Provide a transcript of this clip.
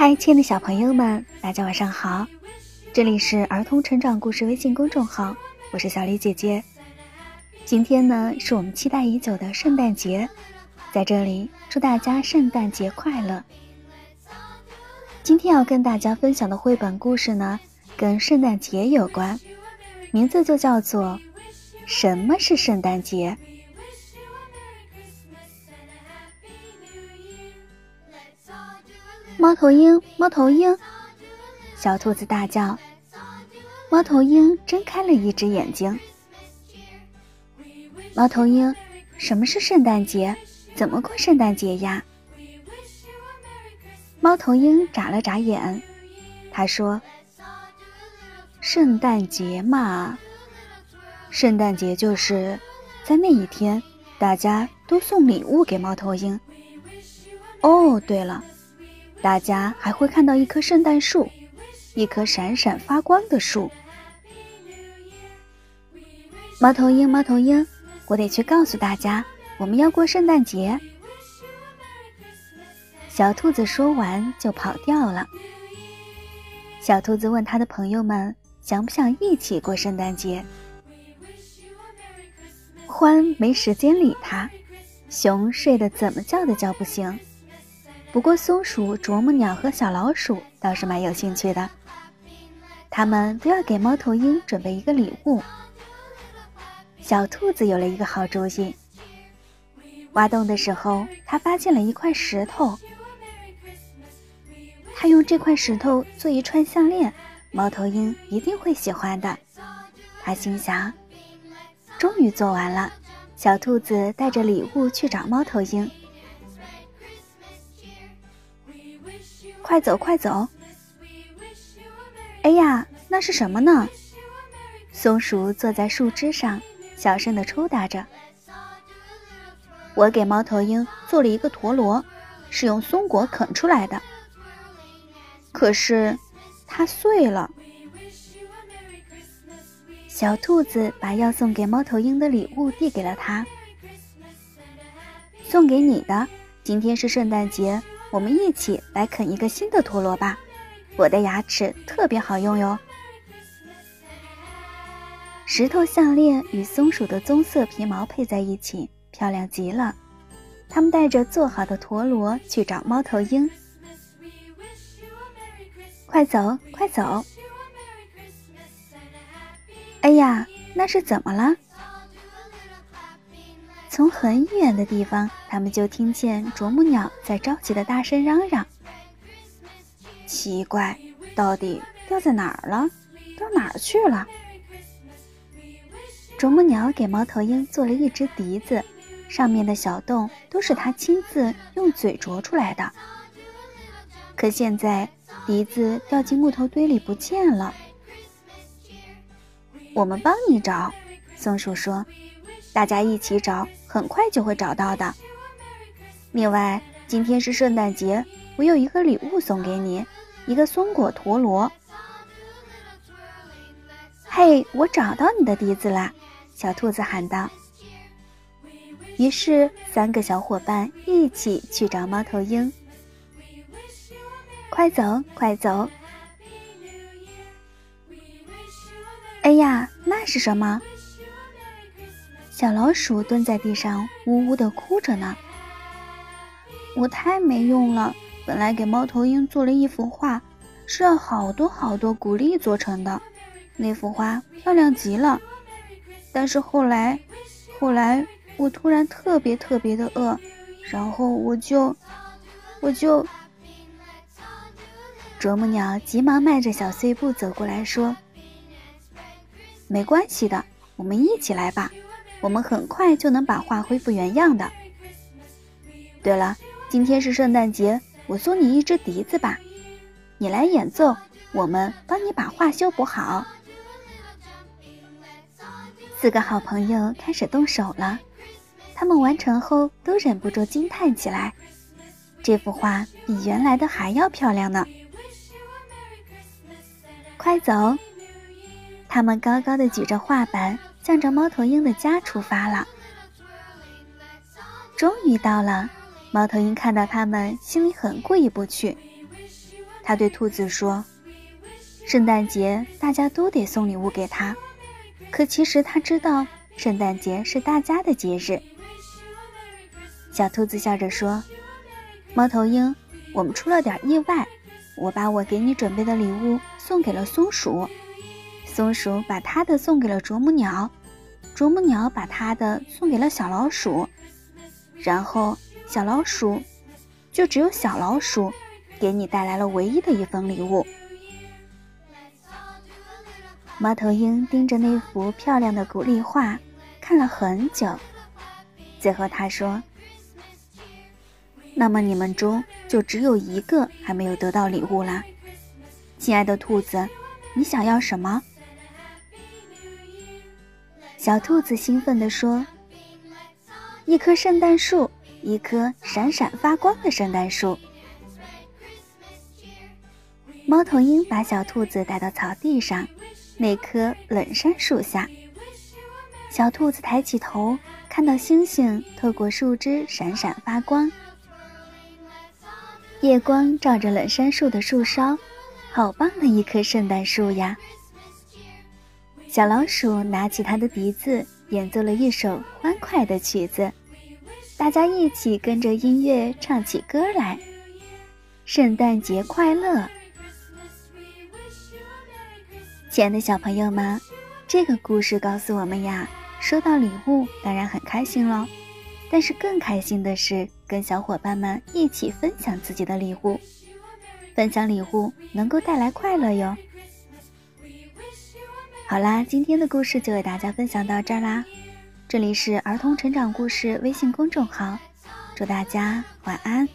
嗨，亲爱的小朋友们，大家晚上好！这里是儿童成长故事微信公众号，我是小李姐姐。今天呢，是我们期待已久的圣诞节，在这里祝大家圣诞节快乐。今天要跟大家分享的绘本故事呢，跟圣诞节有关，名字就叫做《什么是圣诞节》。猫头鹰，猫头鹰！小兔子大叫。猫头鹰睁开了一只眼睛。猫头鹰，什么是圣诞节？怎么过圣诞节呀？猫头鹰眨了眨眼，他说：“圣诞节嘛，圣诞节就是在那一天，大家都送礼物给猫头鹰。哦，对了。”大家还会看到一棵圣诞树，一棵闪闪发光的树。猫头鹰，猫头鹰，我得去告诉大家，我们要过圣诞节。小兔子说完就跑掉了。小兔子问他的朋友们，想不想一起过圣诞节？獾没时间理他，熊睡得怎么叫都叫不醒。不过，松鼠、啄木鸟和小老鼠倒是蛮有兴趣的。他们都要给猫头鹰准备一个礼物。小兔子有了一个好主意。挖洞的时候，他发现了一块石头。他用这块石头做一串项链，猫头鹰一定会喜欢的。他心想：终于做完了。小兔子带着礼物去找猫头鹰。快走，快走！哎呀，那是什么呢？松鼠坐在树枝上，小声的抽打着。我给猫头鹰做了一个陀螺，是用松果啃出来的。可是，它碎了。小兔子把要送给猫头鹰的礼物递给了他，送给你的。今天是圣诞节。我们一起来啃一个新的陀螺吧，我的牙齿特别好用哟。石头项链与松鼠的棕色皮毛配在一起，漂亮极了。他们带着做好的陀螺去找猫头鹰。快走，快走！哎呀，那是怎么了？从很远的地方，他们就听见啄木鸟在着急的大声嚷嚷：“奇怪，到底掉在哪儿了？到哪儿去了？”啄木鸟给猫头鹰做了一只笛子，上面的小洞都是它亲自用嘴啄出来的。可现在笛子掉进木头堆里不见了。我们帮你找，松鼠说：“大家一起找。”很快就会找到的。另外，今天是圣诞节，我有一个礼物送给你，一个松果陀螺。嘿，我找到你的笛子啦！小兔子喊道。于是，三个小伙伴一起去找猫头鹰。快走，快走！哎呀，那是什么？小老鼠蹲在地上，呜呜的哭着呢。我太没用了，本来给猫头鹰做了一幅画，是要好多好多谷粒做成的，那幅画漂亮极了。但是后来，后来我突然特别特别的饿，然后我就，我就……啄木鸟急忙迈着小碎步走过来说：“没关系的，我们一起来吧。”我们很快就能把画恢复原样的。对了，今天是圣诞节，我送你一支笛子吧，你来演奏，我们帮你把画修补好。四个好朋友开始动手了，他们完成后都忍不住惊叹起来：这幅画比原来的还要漂亮呢！快走！他们高高的举着画板。向着猫头鹰的家出发了。终于到了，猫头鹰看到他们，心里很过意不去。他对兔子说：“圣诞节大家都得送礼物给他，可其实他知道圣诞节是大家的节日。”小兔子笑着说：“猫头鹰，我们出了点意外，我把我给你准备的礼物送给了松鼠，松鼠把它的送给了啄木鸟，啄木鸟把它的送给了小老鼠，然后小老鼠，就只有小老鼠，给你带来了唯一的一份礼物。”猫头鹰盯着那幅漂亮的鼓励画看了很久，最后他说。那么你们中就只有一个还没有得到礼物啦，亲爱的兔子，你想要什么？小兔子兴奋地说：“一棵圣诞树，一棵闪闪发光的圣诞树。”猫头鹰把小兔子带到草地上，那棵冷杉树下。小兔子抬起头，看到星星透过树枝闪闪发光。夜光照着冷杉树的树梢，好棒的一棵圣诞树呀！小老鼠拿起它的笛子，演奏了一首欢快的曲子，大家一起跟着音乐唱起歌来。圣诞节快乐！亲爱的小朋友们，这个故事告诉我们呀，收到礼物当然很开心喽。但是更开心的是，跟小伙伴们一起分享自己的礼物。分享礼物能够带来快乐哟。好啦，今天的故事就为大家分享到这儿啦。这里是儿童成长故事微信公众号，祝大家晚安。